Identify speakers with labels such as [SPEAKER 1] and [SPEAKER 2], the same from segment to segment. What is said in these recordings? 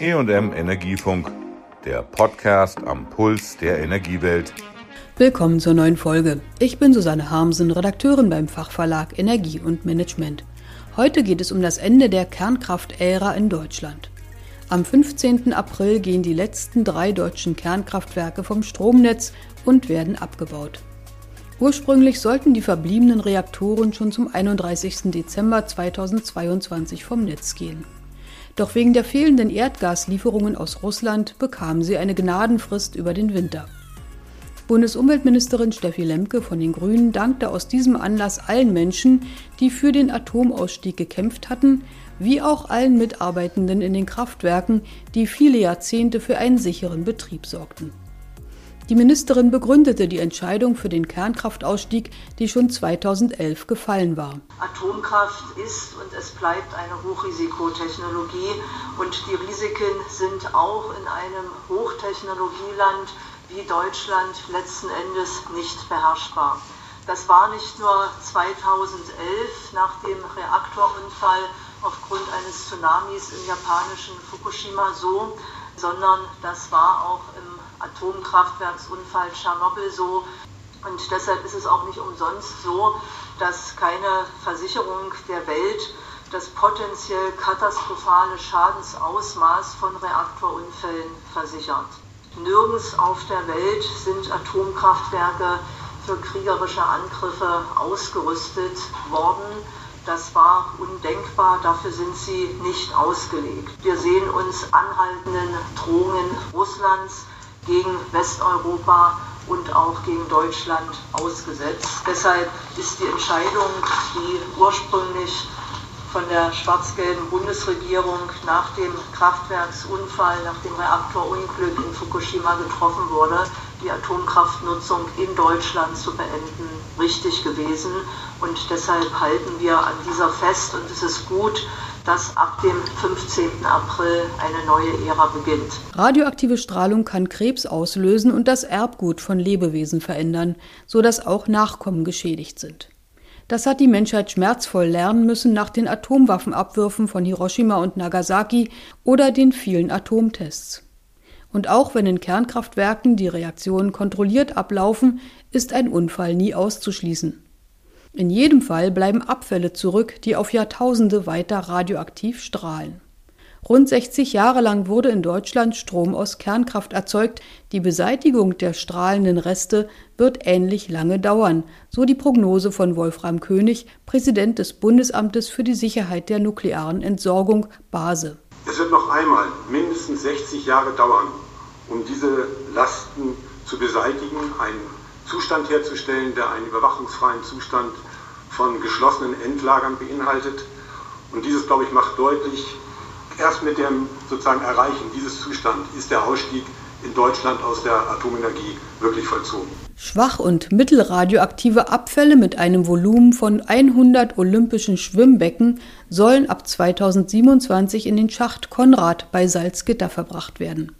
[SPEAKER 1] EM Energiefunk, der Podcast am Puls der Energiewelt.
[SPEAKER 2] Willkommen zur neuen Folge. Ich bin Susanne Harmsen, Redakteurin beim Fachverlag Energie und Management. Heute geht es um das Ende der Kernkraftära in Deutschland. Am 15. April gehen die letzten drei deutschen Kernkraftwerke vom Stromnetz und werden abgebaut. Ursprünglich sollten die verbliebenen Reaktoren schon zum 31. Dezember 2022 vom Netz gehen. Doch wegen der fehlenden Erdgaslieferungen aus Russland bekamen sie eine Gnadenfrist über den Winter. Bundesumweltministerin Steffi Lemke von den Grünen dankte aus diesem Anlass allen Menschen, die für den Atomausstieg gekämpft hatten, wie auch allen Mitarbeitenden in den Kraftwerken, die viele Jahrzehnte für einen sicheren Betrieb sorgten. Die Ministerin begründete die Entscheidung für den Kernkraftausstieg, die schon 2011 gefallen war.
[SPEAKER 3] Atomkraft ist und es bleibt eine Hochrisikotechnologie und die Risiken sind auch in einem Hochtechnologieland wie Deutschland letzten Endes nicht beherrschbar. Das war nicht nur 2011 nach dem Reaktorunfall aufgrund eines Tsunamis im japanischen Fukushima so, sondern das war auch im Atomkraftwerksunfall Tschernobyl so. Und deshalb ist es auch nicht umsonst so, dass keine Versicherung der Welt das potenziell katastrophale Schadensausmaß von Reaktorunfällen versichert. Nirgends auf der Welt sind Atomkraftwerke für kriegerische Angriffe ausgerüstet worden. Das war undenkbar, dafür sind sie nicht ausgelegt. Wir sehen uns anhaltenden Drohungen Russlands gegen Westeuropa und auch gegen Deutschland ausgesetzt. Deshalb ist die Entscheidung, die ursprünglich von der schwarz-gelben Bundesregierung nach dem Kraftwerksunfall, nach dem Reaktorunglück in Fukushima getroffen wurde, die Atomkraftnutzung in Deutschland zu beenden, richtig gewesen. Und deshalb halten wir an dieser fest und es ist gut, dass ab dem 15. April eine neue Ära beginnt.
[SPEAKER 2] Radioaktive Strahlung kann Krebs auslösen und das Erbgut von Lebewesen verändern, sodass auch Nachkommen geschädigt sind. Das hat die Menschheit schmerzvoll lernen müssen nach den Atomwaffenabwürfen von Hiroshima und Nagasaki oder den vielen Atomtests. Und auch wenn in Kernkraftwerken die Reaktionen kontrolliert ablaufen, ist ein Unfall nie auszuschließen. In jedem Fall bleiben Abfälle zurück, die auf Jahrtausende weiter radioaktiv strahlen. Rund 60 Jahre lang wurde in Deutschland Strom aus Kernkraft erzeugt. Die Beseitigung der strahlenden Reste wird ähnlich lange dauern, so die Prognose von Wolfram König, Präsident des Bundesamtes für die Sicherheit der nuklearen Entsorgung BASE.
[SPEAKER 4] Es wird noch einmal mindestens 60 Jahre dauern, um diese Lasten zu beseitigen, einen Zustand herzustellen, der einen überwachungsfreien Zustand von geschlossenen Endlagern beinhaltet. Und dieses, glaube ich, macht deutlich, erst mit dem sozusagen Erreichen dieses Zustands ist der Ausstieg in Deutschland aus der Atomenergie wirklich vollzogen.
[SPEAKER 2] Schwach- und mittelradioaktive Abfälle mit einem Volumen von 100 olympischen Schwimmbecken sollen ab 2027 in den Schacht Konrad bei Salzgitter verbracht werden.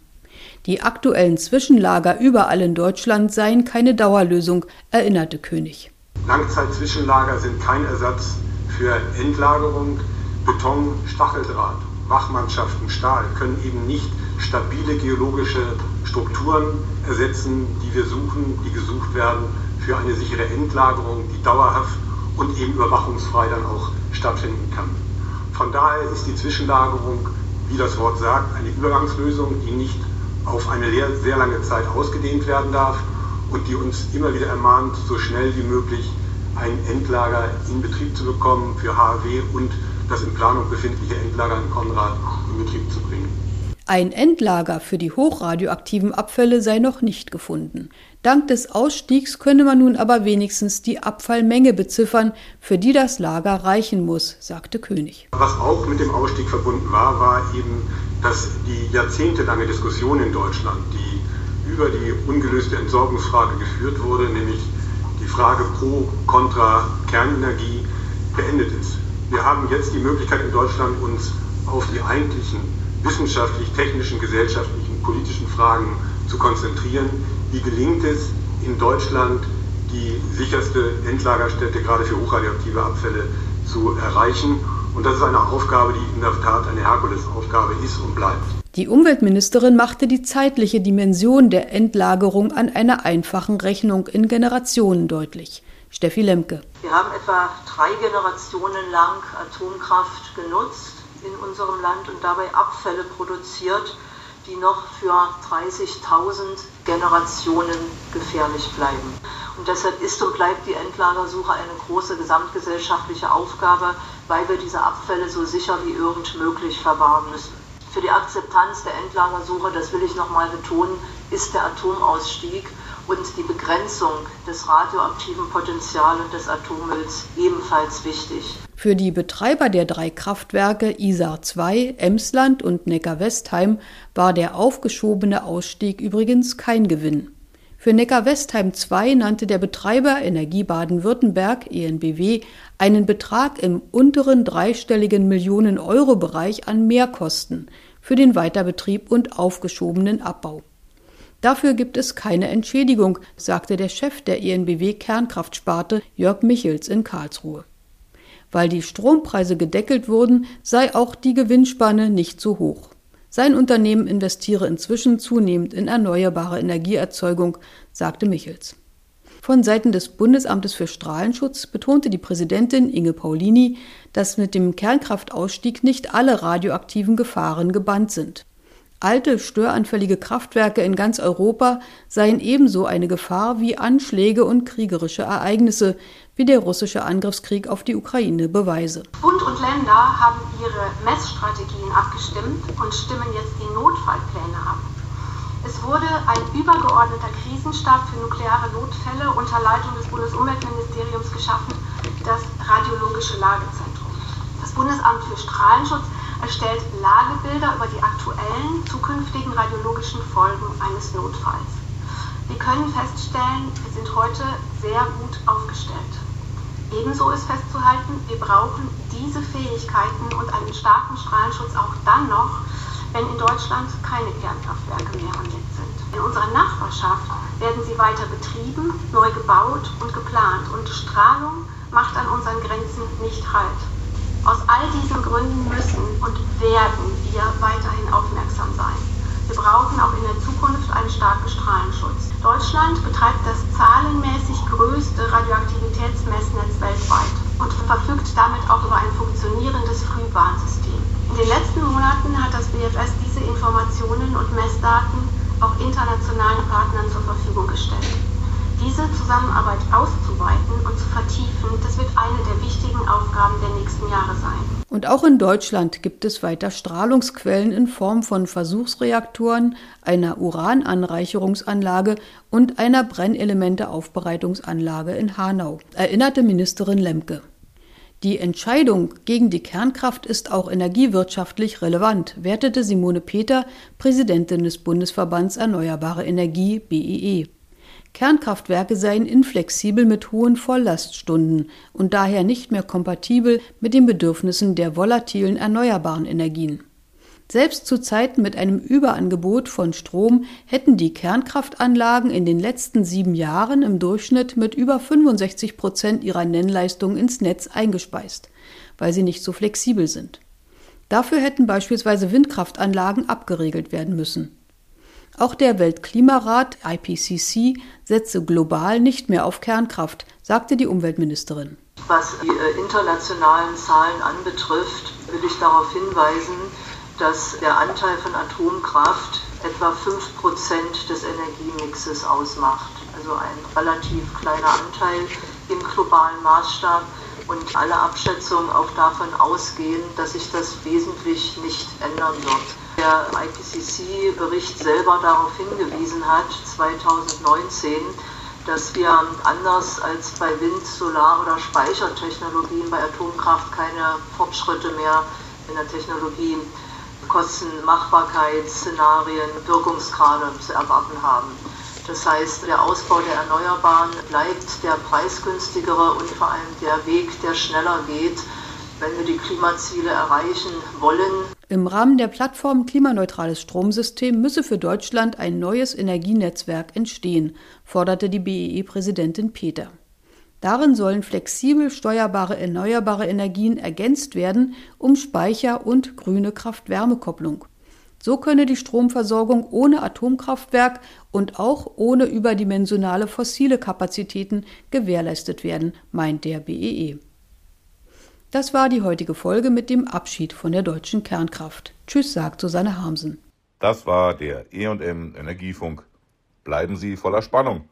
[SPEAKER 2] Die aktuellen Zwischenlager überall in Deutschland seien keine Dauerlösung, erinnerte König.
[SPEAKER 4] Langzeitzwischenlager sind kein Ersatz für Endlagerung. Beton, Stacheldraht, Wachmannschaften, Stahl können eben nicht stabile geologische Strukturen ersetzen, die wir suchen, die gesucht werden für eine sichere Endlagerung, die dauerhaft und eben überwachungsfrei dann auch stattfinden kann. Von daher ist die Zwischenlagerung, wie das Wort sagt, eine Übergangslösung, die nicht auf eine sehr lange Zeit ausgedehnt werden darf und die uns immer wieder ermahnt, so schnell wie möglich ein Endlager in Betrieb zu bekommen für HAW und das in Planung befindliche Endlager in Konrad in Betrieb zu bringen.
[SPEAKER 2] Ein Endlager für die hochradioaktiven Abfälle sei noch nicht gefunden. Dank des Ausstiegs könne man nun aber wenigstens die Abfallmenge beziffern, für die das Lager reichen muss, sagte König.
[SPEAKER 4] Was auch mit dem Ausstieg verbunden war, war eben, dass die jahrzehntelange Diskussion in Deutschland, die über die ungelöste Entsorgungsfrage geführt wurde, nämlich die Frage pro, contra Kernenergie, beendet ist. Wir haben jetzt die Möglichkeit in Deutschland, uns auf die eigentlichen wissenschaftlich, technischen, gesellschaftlichen, politischen Fragen zu konzentrieren. Wie gelingt es in Deutschland, die sicherste Endlagerstätte gerade für hochradioaktive Abfälle zu erreichen? Und das ist eine Aufgabe, die in der Tat eine Herkulesaufgabe ist und bleibt.
[SPEAKER 2] Die Umweltministerin machte die zeitliche Dimension der Endlagerung an einer einfachen Rechnung in Generationen deutlich. Steffi Lemke.
[SPEAKER 3] Wir haben etwa drei Generationen lang Atomkraft genutzt in unserem Land und dabei Abfälle produziert, die noch für 30.000 Generationen gefährlich bleiben. Und deshalb ist und bleibt die Endlagersuche eine große gesamtgesellschaftliche Aufgabe, weil wir diese Abfälle so sicher wie irgend möglich verwahren müssen. Für die Akzeptanz der Endlagersuche, das will ich nochmal betonen, ist der Atomausstieg und die Begrenzung des radioaktiven Potenzials des Atommülls ebenfalls wichtig.
[SPEAKER 2] Für die Betreiber der drei Kraftwerke Isar 2, Emsland und Neckar-Westheim war der aufgeschobene Ausstieg übrigens kein Gewinn. Für Neckar-Westheim 2 nannte der Betreiber Energie Baden-Württemberg ENBW einen Betrag im unteren dreistelligen Millionen-Euro-Bereich an Mehrkosten für den Weiterbetrieb und aufgeschobenen Abbau. Dafür gibt es keine Entschädigung, sagte der Chef der ENBW Kernkraftsparte Jörg Michels in Karlsruhe. Weil die Strompreise gedeckelt wurden, sei auch die Gewinnspanne nicht so hoch. Sein Unternehmen investiere inzwischen zunehmend in erneuerbare Energieerzeugung, sagte Michels. Von Seiten des Bundesamtes für Strahlenschutz betonte die Präsidentin Inge Paulini, dass mit dem Kernkraftausstieg nicht alle radioaktiven Gefahren gebannt sind. Alte, störanfällige Kraftwerke in ganz Europa seien ebenso eine Gefahr wie Anschläge und kriegerische Ereignisse, wie der russische Angriffskrieg auf die Ukraine beweise.
[SPEAKER 5] Bund und Länder haben ihre Messstrategien abgestimmt und stimmen jetzt die Notfallpläne ab. Es wurde ein übergeordneter Krisenstab für nukleare Notfälle unter Leitung des Bundesumweltministeriums geschaffen, das Radiologische Lagezentrum. Das Bundesamt für Strahlenschutz erstellt Lagebilder über die aktuellen, zukünftigen radiologischen Folgen eines Notfalls. Wir können feststellen, wir sind heute sehr gut aufgestellt. Ebenso ist festzuhalten, wir brauchen diese Fähigkeiten und einen starken Strahlenschutz auch dann noch, wenn in Deutschland keine Kernkraftwerke mehr am Netz sind. In unserer Nachbarschaft werden sie weiter betrieben, neu gebaut und geplant und Strahlung macht an unseren Grenzen nicht Halt. Aus all diesen Gründen müssen und werden wir weiterhin aufmerksam sein. Wir brauchen auch in der Zukunft einen starken Strahlenschutz. Deutschland betreibt das zahlenmäßig größte Radioaktivitätsmessnetz weltweit und verfügt damit auch über ein funktionierendes Frühwarnsystem. In den letzten Monaten hat das BFS diese Informationen und Messdaten auch internationalen Partnern zur Verfügung gestellt. Diese Zusammenarbeit auszuweiten und zu vertiefen, das wird eine der wichtigen Aufgaben der nächsten Jahre sein.
[SPEAKER 2] Und auch in Deutschland gibt es weiter Strahlungsquellen in Form von Versuchsreaktoren, einer Urananreicherungsanlage und einer Brennelementeaufbereitungsanlage in Hanau, erinnerte Ministerin Lemke. Die Entscheidung gegen die Kernkraft ist auch energiewirtschaftlich relevant, wertete Simone Peter, Präsidentin des Bundesverbands Erneuerbare Energie BEE. Kernkraftwerke seien inflexibel mit hohen Volllaststunden und daher nicht mehr kompatibel mit den Bedürfnissen der volatilen erneuerbaren Energien. Selbst zu Zeiten mit einem Überangebot von Strom hätten die Kernkraftanlagen in den letzten sieben Jahren im Durchschnitt mit über 65 Prozent ihrer Nennleistung ins Netz eingespeist, weil sie nicht so flexibel sind. Dafür hätten beispielsweise Windkraftanlagen abgeregelt werden müssen. Auch der Weltklimarat IPCC setze global nicht mehr auf Kernkraft, sagte die Umweltministerin.
[SPEAKER 3] Was die äh, internationalen Zahlen anbetrifft, will ich darauf hinweisen, dass der Anteil von Atomkraft etwa 5% des Energiemixes ausmacht. Also ein relativ kleiner Anteil im globalen Maßstab und alle Abschätzungen auch davon ausgehen, dass sich das wesentlich nicht ändern wird der IPCC-Bericht selber darauf hingewiesen hat, 2019, dass wir anders als bei Wind-, Solar- oder Speichertechnologien bei Atomkraft keine Fortschritte mehr in der Technologie, Kosten, Machbarkeit, Szenarien, Wirkungsgrade zu erwarten haben. Das heißt, der Ausbau der Erneuerbaren bleibt der preisgünstigere und vor allem der Weg, der schneller geht, wenn wir die Klimaziele erreichen wollen.
[SPEAKER 2] Im Rahmen der Plattform Klimaneutrales Stromsystem müsse für Deutschland ein neues Energienetzwerk entstehen, forderte die BEE-Präsidentin Peter. Darin sollen flexibel steuerbare erneuerbare Energien ergänzt werden um Speicher und grüne Kraft-Wärme-Kopplung. So könne die Stromversorgung ohne Atomkraftwerk und auch ohne überdimensionale fossile Kapazitäten gewährleistet werden, meint der BEE. Das war die heutige Folge mit dem Abschied von der deutschen Kernkraft. Tschüss, sagt Susanne Harmsen.
[SPEAKER 1] Das war der EM Energiefunk. Bleiben Sie voller Spannung.